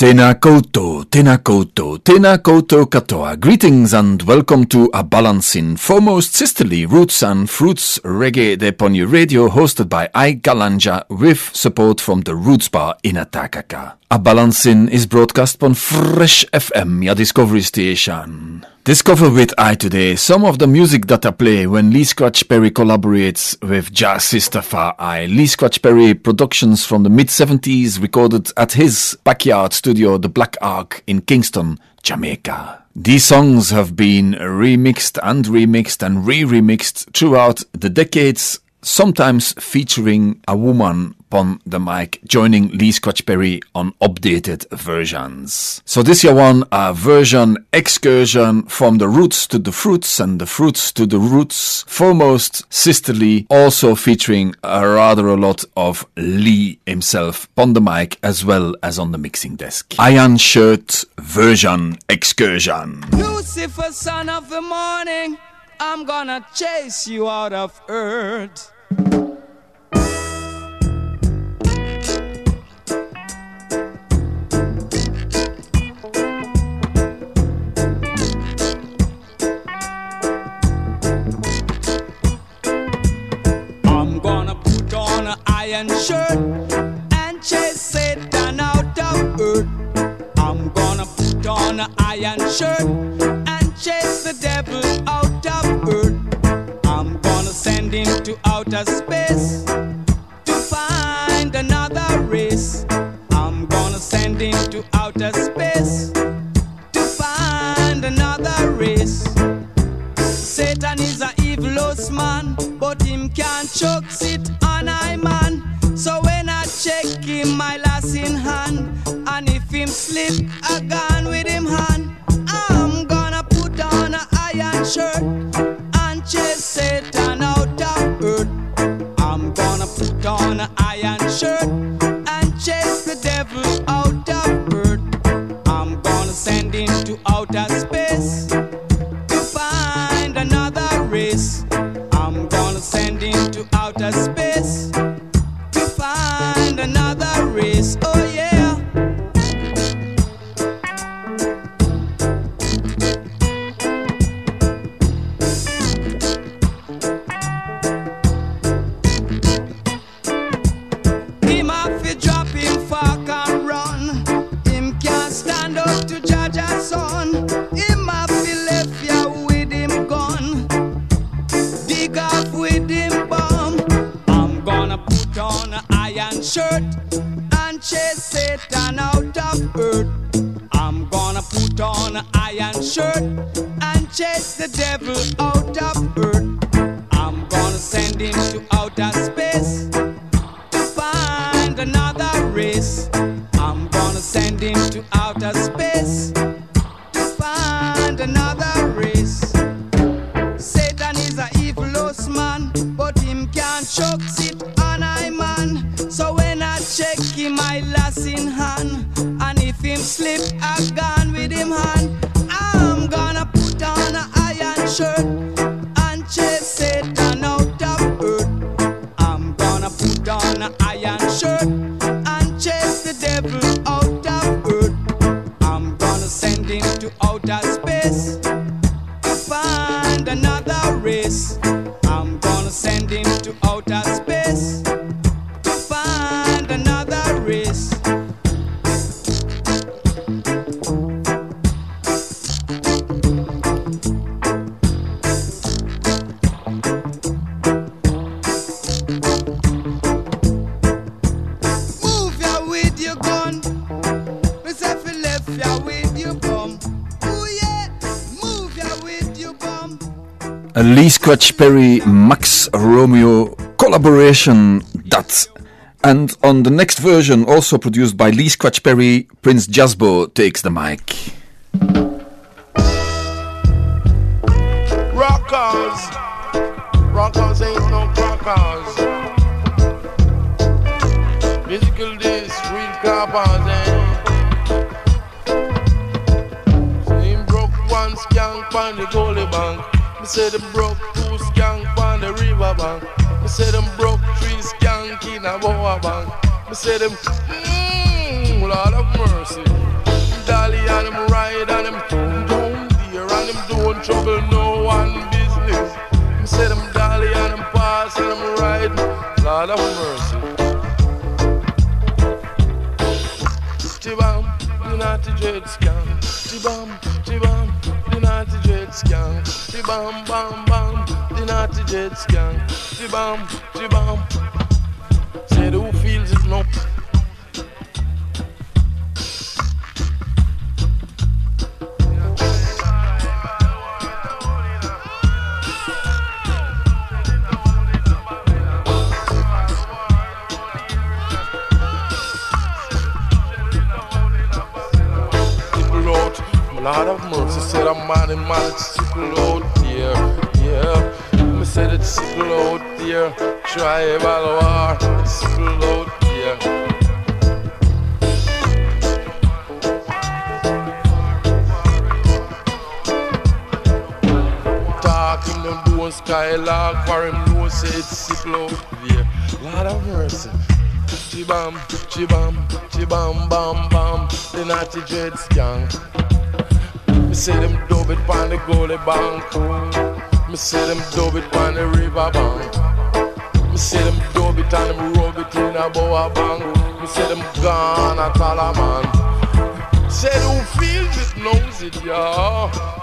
Tena koutou, tena koutou, tena koutou katoa. Greetings and welcome to A Balancing, foremost sisterly roots and fruits reggae de Ponyo Radio hosted by I GalanJAH with support from the Roots Bar in Atakaka. A Balancing is broadcast on Fresh FM, your discovery station. Discover with I today some of the music that I play when Lee Scratch Perry collaborates with jazz sister Far I. Lee Scratch Perry productions from the mid 70s recorded at his backyard studio, the Black Ark in Kingston, Jamaica. These songs have been remixed and remixed and re-remixed throughout the decades, sometimes featuring a woman upon the mic, joining Lee Scratch Perry on updated versions. So this year one, a version excursion from the roots to the fruits and the fruits to the roots, foremost sisterly, also featuring a rather a lot of Lee himself on the mic as well as on the mixing desk. Iron Shirt version excursion. Lucifer, son of the morning, I'm gonna chase you out of earth. Iron shirt and chase Satan out of earth. I'm gonna put on an iron shirt and chase the devil out of earth. I'm gonna send him to outer space him, I lass in hand, and if him slip, I gone with him hand. I'm gonna Scratch Perry Max Romeo collaboration that and on the next version also produced by Lee Scratch Perry Prince Jazzbo takes the mic Rockers Rockers ain't no rockers Musical this real carpers. eh? Slim broke one skank find the goalie bank me say them broke two skank on the river bank. Me say them broke three skank in a boa bank. Me say them, mmm, Lord of mercy. Dolly and them ride and them down there and them don't trouble no one business. Me say them dolly and them pass and them ride, Lord of mercy. Tibam, the naughty dread scam. Tibam, the naughty dread scam. Tibam, bam, bam, the naughty dread scam. Tibam, tibam. Say who feels it no. Man it's sickle out there, yeah. Me said it's sickle out there, tribal war, it's sickle out there. Doing skylark for him know say it's sickle out there. Lord of mercy. Chibam, chibam, chibam, bam, bam, the naughty dread skank. Me say them dub it pon the gully bank. Me say them dub it pon the river bank. Me say them dub it and them rub it in a boa bank. Me say them gone at all a man. Say who feels it knows it, yeah.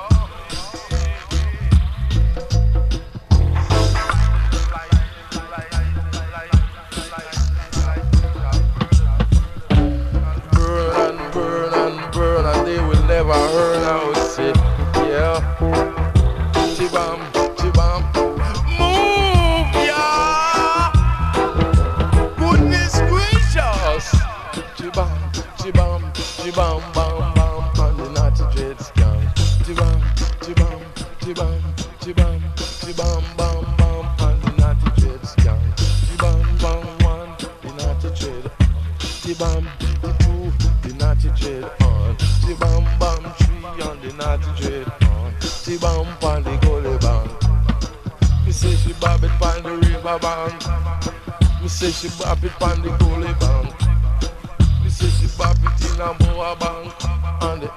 Chibam, the two, the naughty dread on. Chibam, bam, three on the naughty dread on. Chibam, pan the gully bank. Me say she bob it pan the river bank. Me say she bob it pan the gully bank. Me say she bob it in a boa bank. And the,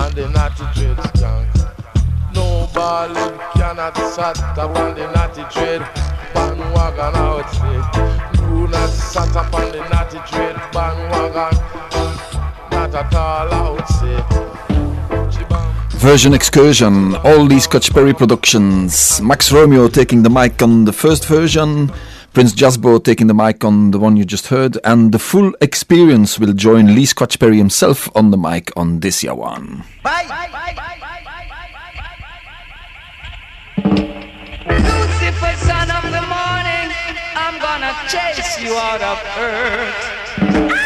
and the naughty dread skank. No ballad cannot sat up on the naughty dread bandwagon. Do not sat up on the naughty dread bandwagon. Not at all outside. Chibam. Version Excursion, all these Scratch Perry productions. Max Romeo taking the mic on the first version, Prince Jazzbo taking the mic on the one you just heard, and the full experience will join Lee Scratch Perry himself on the mic on this year one. Lucifer, chase you out of earth.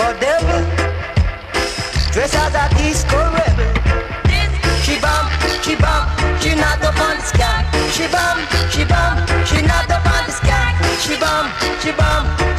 Disco devil, dress as a disco rebel. She bum, she bum, she not up on the sky. She bum, she bum, she not up on the sky. She bum, she bum,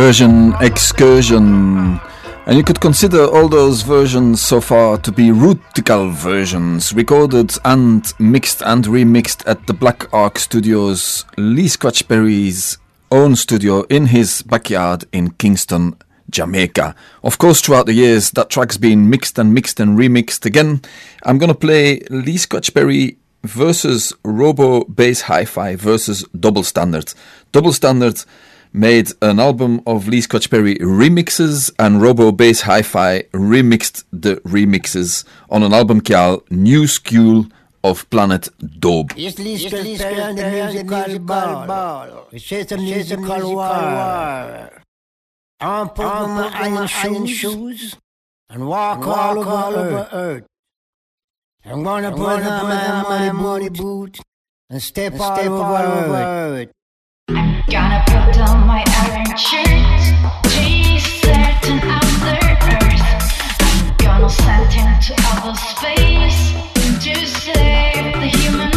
version excursion. And you could consider all those versions so far to be rootical versions, recorded and mixed and remixed at the Black Ark Studios, Lee Scratch Perry's own studio in his backyard in Kingston, Jamaica. Of course, throughout the years, that track's been mixed and mixed and remixed again. I'm gonna play Lee Scratch Perry versus Robo Bass Hi-Fi versus Dubblestandart. Double Standard made an album of Lee Scratch Perry remixes and Robo Bass Hi-Fi remixed the remixes on an album called New School of Planet Dope. It's Lee Scratch Perry and the musical ball. It's just a musical war. I'm putting on my iron shoes and walk all over earth. I'm gonna put on my muddy boot and step all over earth. Gonna put on my iron shirt, chase certain other earth. I'm gonna put on my iron shirt. J certain other earth. I'm gonna send him to outer space. To save the human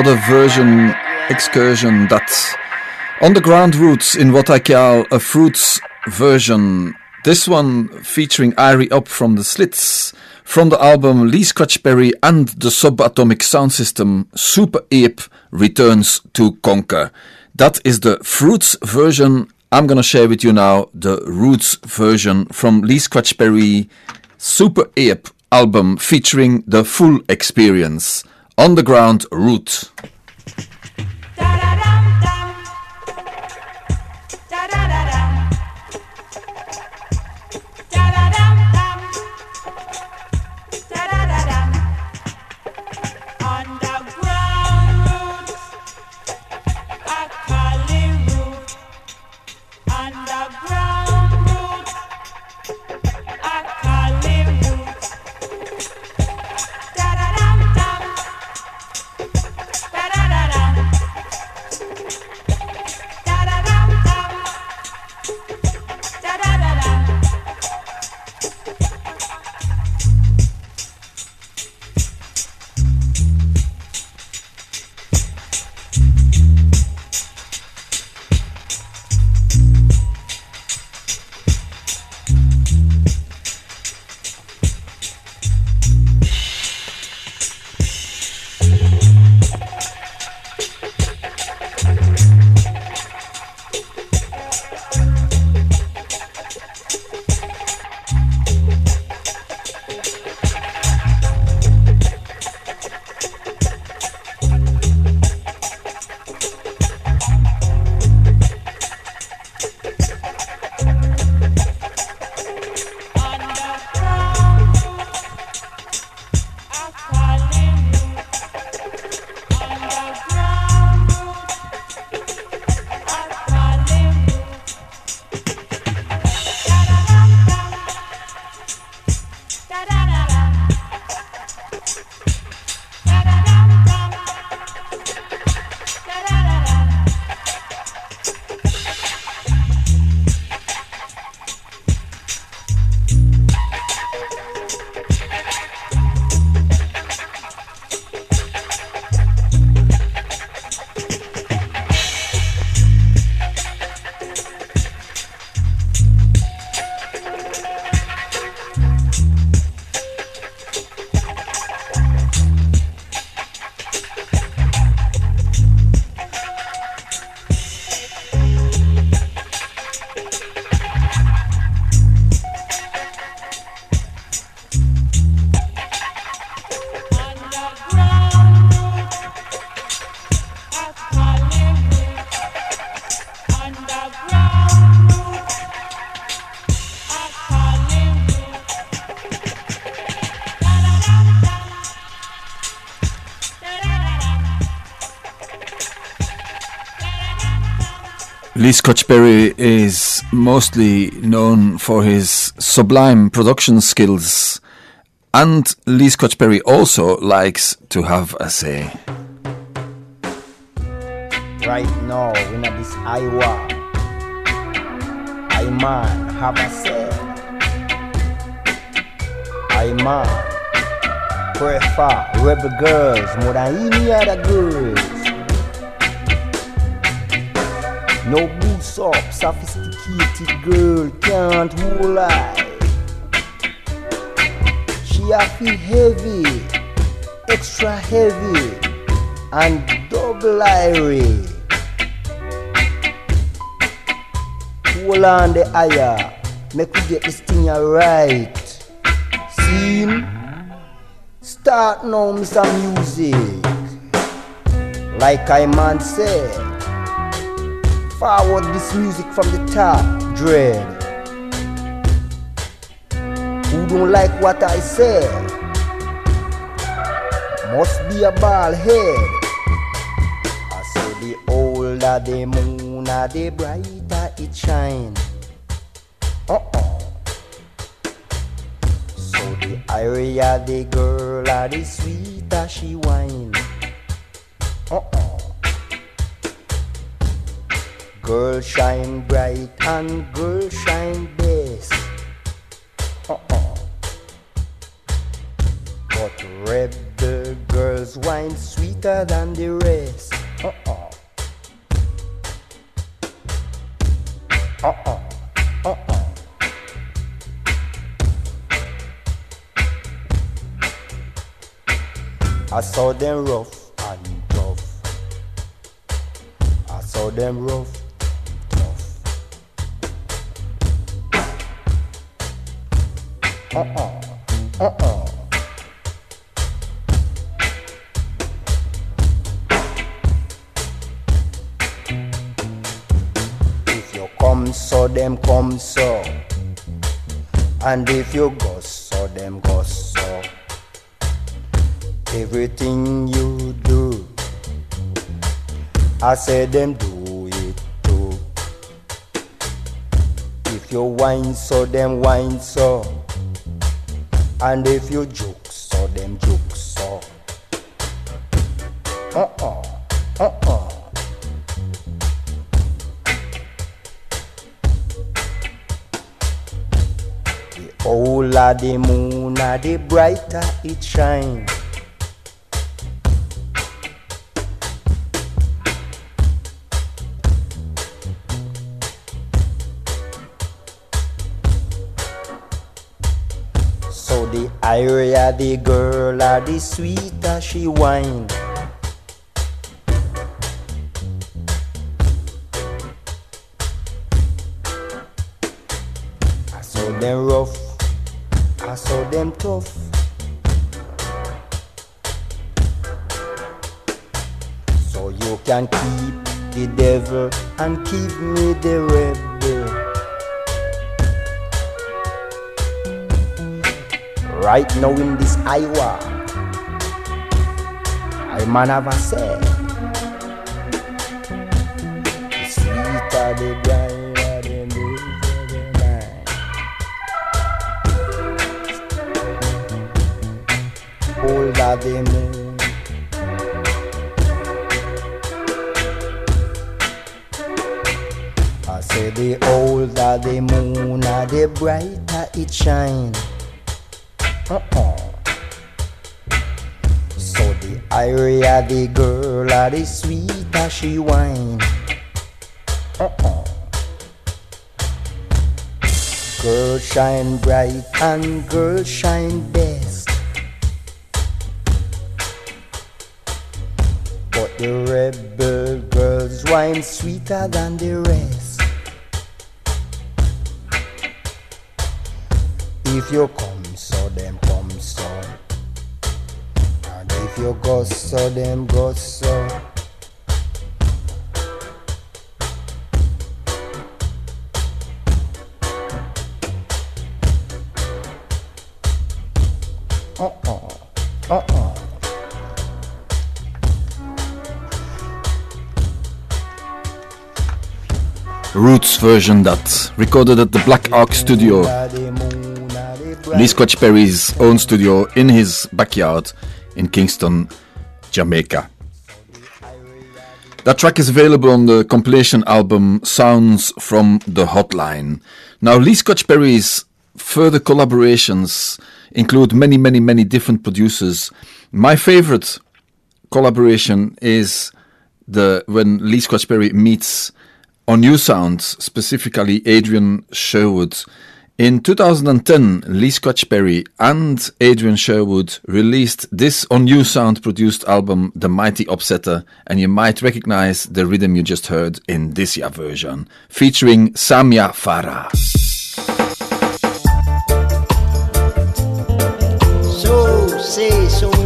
another version excursion that underground roots in what I call a fruits version. This one featuring Ari Up from the Slits from the album Lee Scratch Perry and the Subatomic Sound System Super Ape returns to conquer. That is the fruits version. I'm gonna share with you now the roots version from Lee Scratch Perry Super Ape album featuring the full experience. Underground Root. Lee Scratch Perry is mostly known for his sublime production skills, and Lee Scratch Perry also likes to have a say. Right now, in this Iowa, I man have a say. I man prefer rebel girls more than any other girls. No boots up, sophisticated girl can't hold I. She a feel heavy, extra heavy, and double irie. Hold on the higher, make we get this thing right. Scene, start now, Mr. Music. Like I man said, forward this music from the top, dread. Who don't like what I said? Must be a bald head. I say the older the moon, ah, the brighter it shine. Uh-uh. So the higher the girl, ah, the sweeter she whine. Uh-uh. Girl shine bright and girl shine best. Uh-uh. But rebel girls wine sweeter than the rest. Uh-uh. Uh-uh. Uh-uh. I saw them rough and tough. I saw them rough, Uh-uh. Uh-uh. If you come so them come so And if you go so them go so Everything you do I say them do it too If you whine so them whine so And if you joke so them joke so Uh-uh, uh-uh The older the moon, the brighter it shine. Higher the girl, ah, the sweet sweeter she whine. I saw them rough, I saw them tough. So you can keep the devil and keep me the rebel. Right now in this Iowa, I man have a say. The the brighter the river the night. older the moon. I say the older the moon, the brighter it shine. Uh-uh. So the higher the girl, are the sweeter she wine. Uh-uh. Girl shine bright and girl shine best. But the rebel girls wine sweeter than the rest. If you yo gozo, dem gozo. Oh. Roots version that recorded at the Black Ark Studio. Lee Scratch Perry's own studio in his backyard in Kingston, Jamaica. That track is available on the compilation album Sounds from the Hotline. Now, Lee Scratch Perry's further collaborations include many, many, many different producers. My favorite collaboration is the when Lee Scratch Perry meets On-U Sounds, specifically Adrian Sherwood. In 2010, Lee Scratch Perry and Adrian Sherwood released this On-U Sound produced album, The Mighty Upsetter, and you might recognize the rhythm you just heard in this year version, featuring Samia Farah. So say, so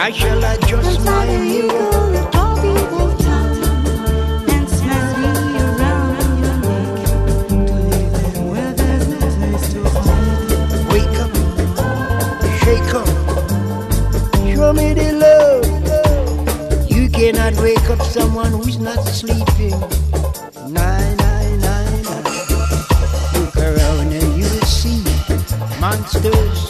hide. Wake up, shake up. Show me the love. You cannot wake up someone who's not sleeping. Nine, nine, nine, nine. Look around and you'll see monsters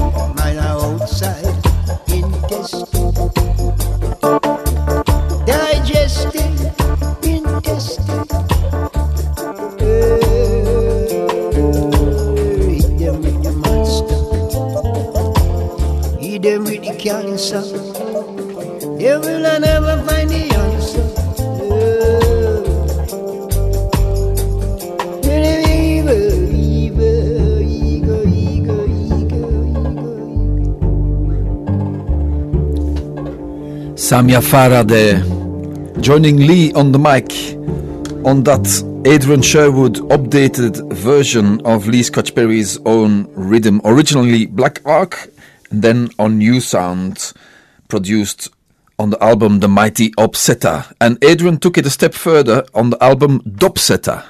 cancer. They will never find the answer. Samia Faraday joining Lee on the mic on that Adrian Sherwood updated version of Lee Scratch Perry's own rhythm, originally Black Ark, then On-U Sound, produced on the album The Mighty Upsetter. And Adrian took it a step further on the album Dubsetter.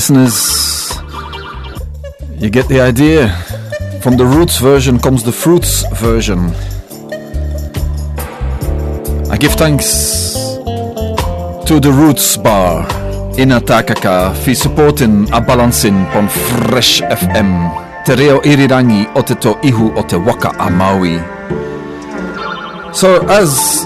Listeners, you get the idea. From the roots version comes the fruits version. I give thanks to the Roots Bar in Takaka for supporting a balancing on Fresh FM. Tereo irirangi oteto ihu ote waka amawi. So as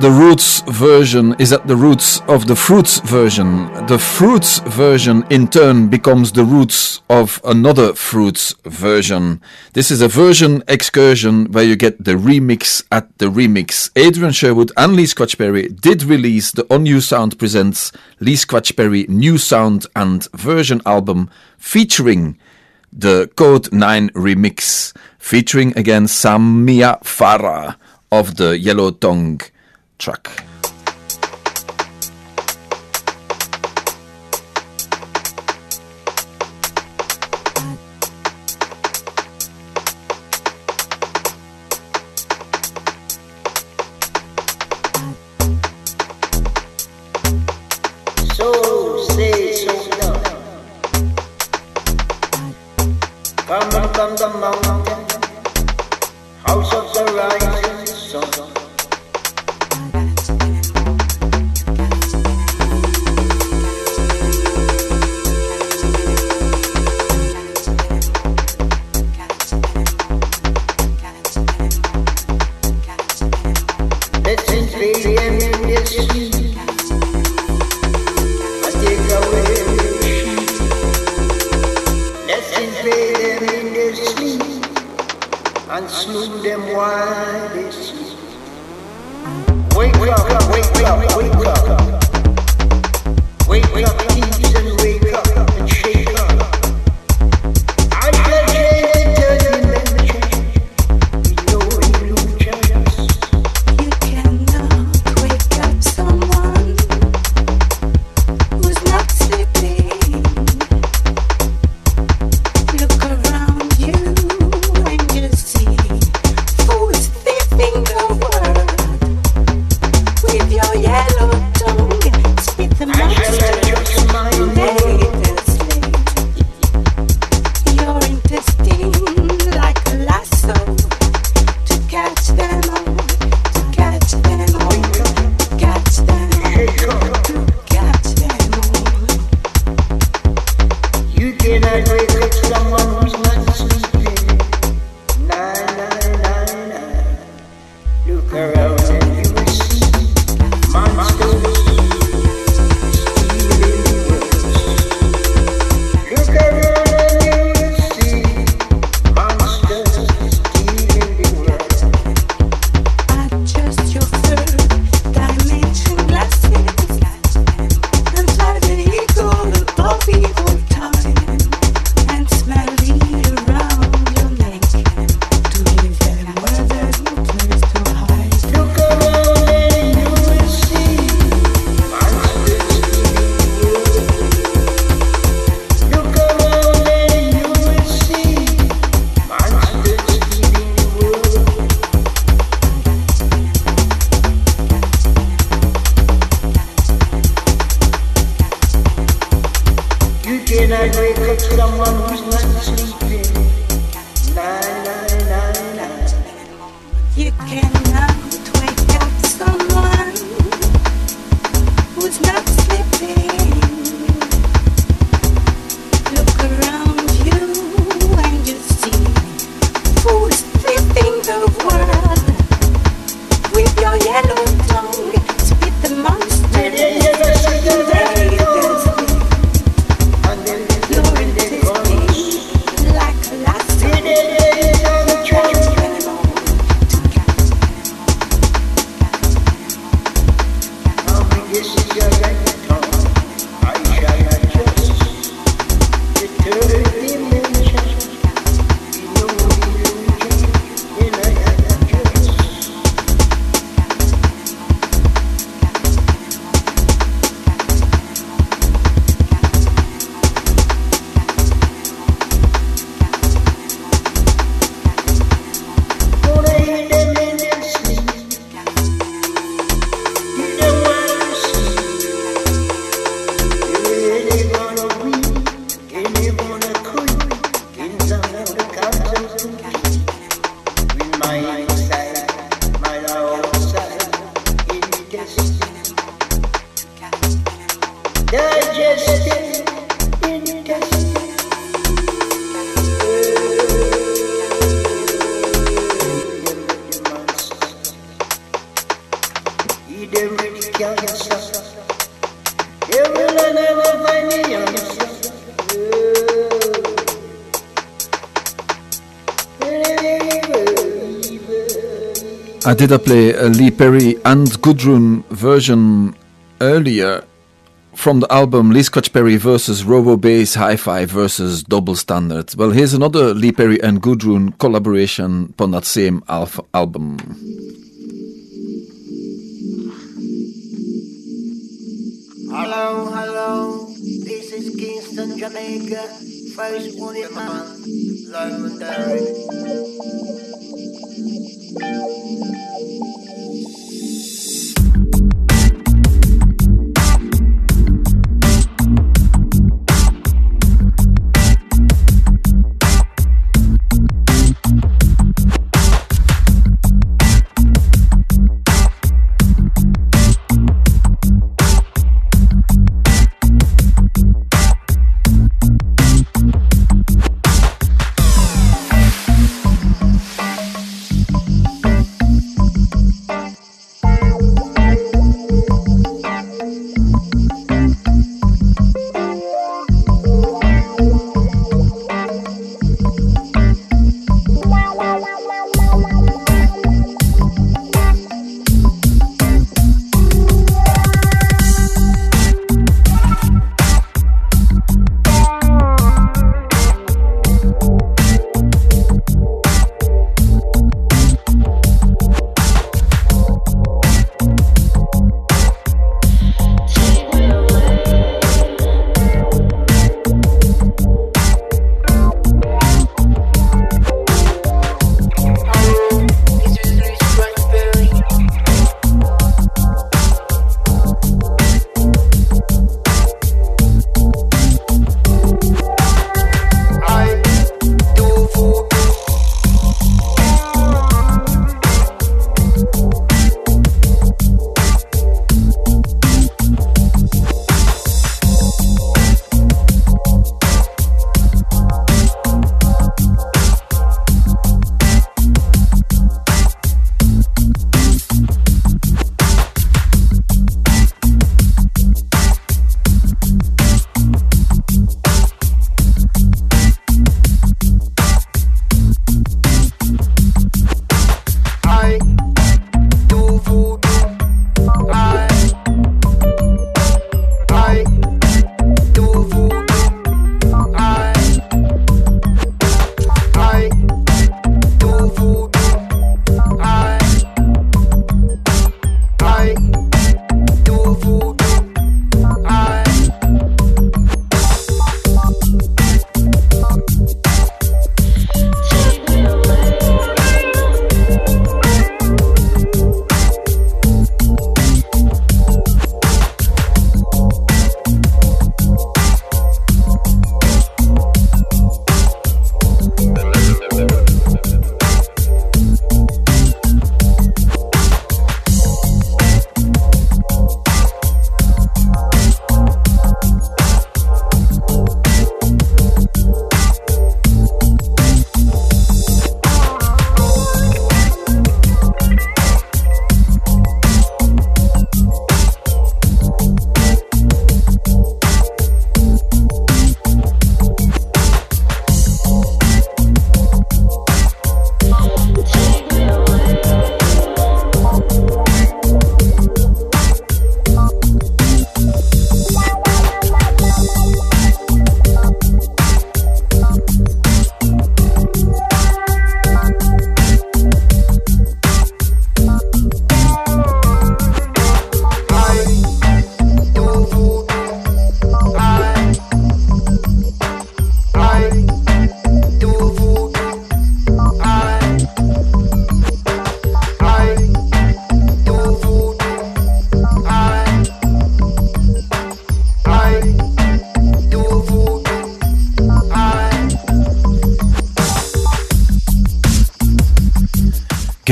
the roots version is at the roots of the fruits version. The fruits version in turn becomes the roots of another fruits version. This is a version excursion where you get the remix at the remix. Adrian Sherwood and Lee Scratch Perry did release the On-U Sound Presents Lee Scratch Perry New Sound and Version album featuring the Code 9 remix, featuring again Samia Farah of the Yellow Tongue. čak. Can't I did a play a Lee Perry and Gudrun version earlier from the album Lee Scratch Perry versus Robo Bass Hi-Fi versus Dubblestandart. Well, here's another Lee Perry and Gudrun collaboration on that same alf- album. Hello, hello. This is Kingston, Jamaica. First one Woody Man. Live thank you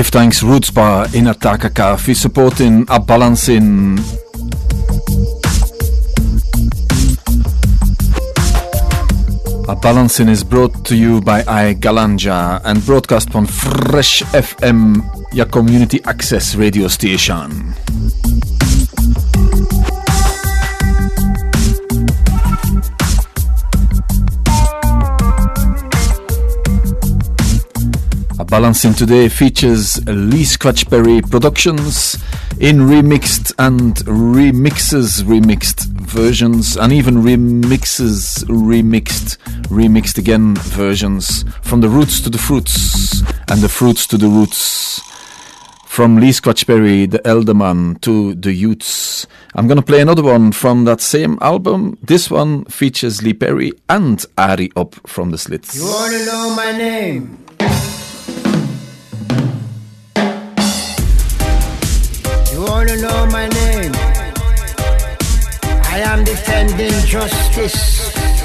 Give thanks Roots Bar in Takaka for supporting a balancing A balancing is brought to you by I GalanJAH and broadcast on Fresh FM, your community access radio station. Balancing today features Lee Scratch Perry Productions in remixed and remixes, remixed versions, and even remixes, remixed, remixed again versions from the roots to the fruits and the fruits to the roots. From Lee Scratch Perry, the elder man, to the Youths. I'm gonna play another one from that same album. This one features Lee Perry and Ari Up from the Slits. You wanna know my name? Wanna know my name? I am defending justice.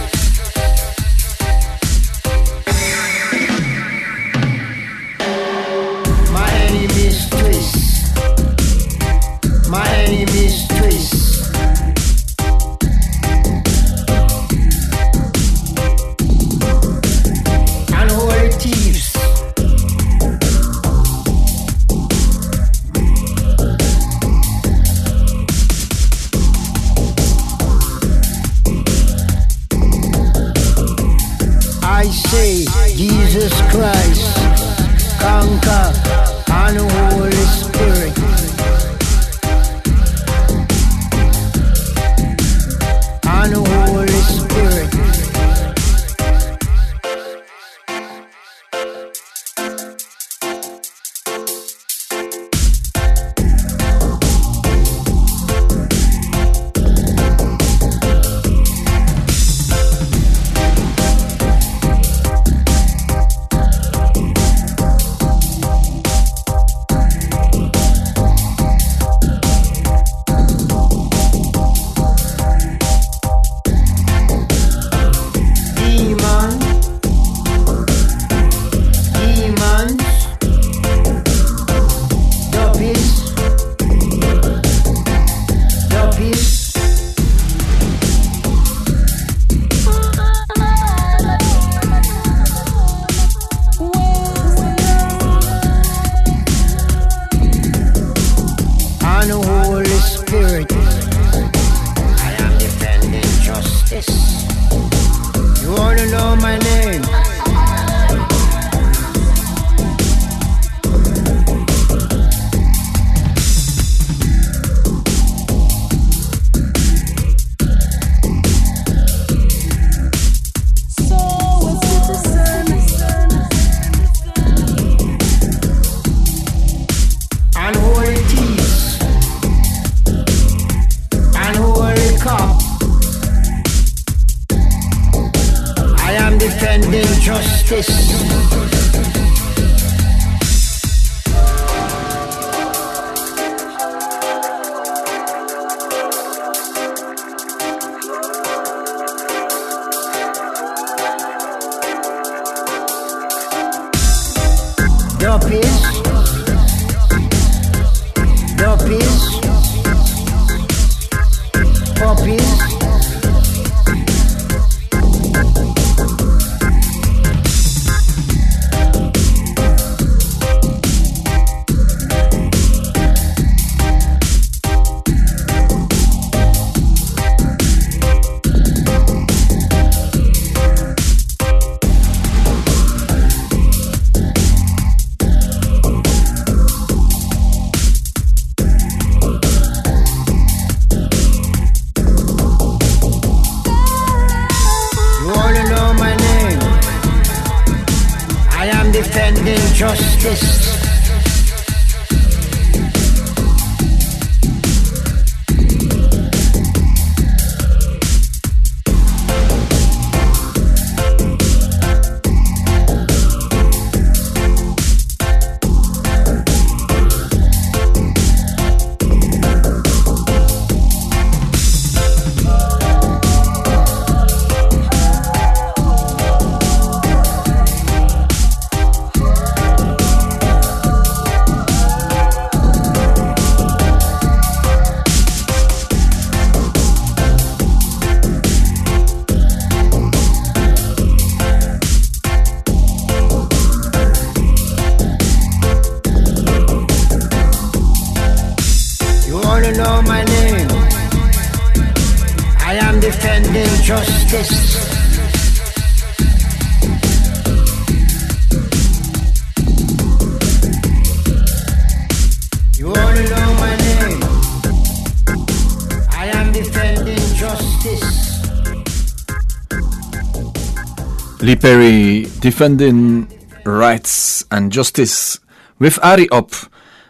Perry defending rights and justice with Ari Up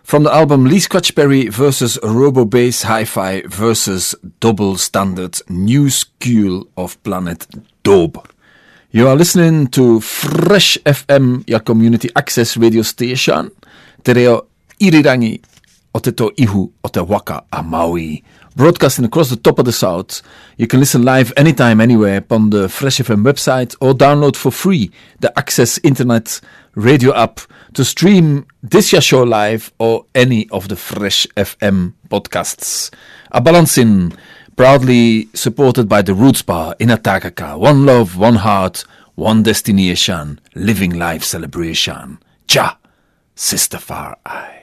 from the album Lee Scratch Perry versus Robo Bass Hi-Fi versus Dubblestandart New School of Planet Dope. You are listening to Fresh FM, your community access radio station. Te reo irirangi o te to ihu o te waka a Maui. Broadcasting across the top of the south. You can listen live anytime, anywhere upon the Fresh FM website or download for free the Access Internet radio app to stream this year's show live or any of the Fresh FM podcasts. A balancing proudly supported by the Roots Bar in Takaka. One love, one heart, one destination, living life celebration. Cha, Sister Far Eye.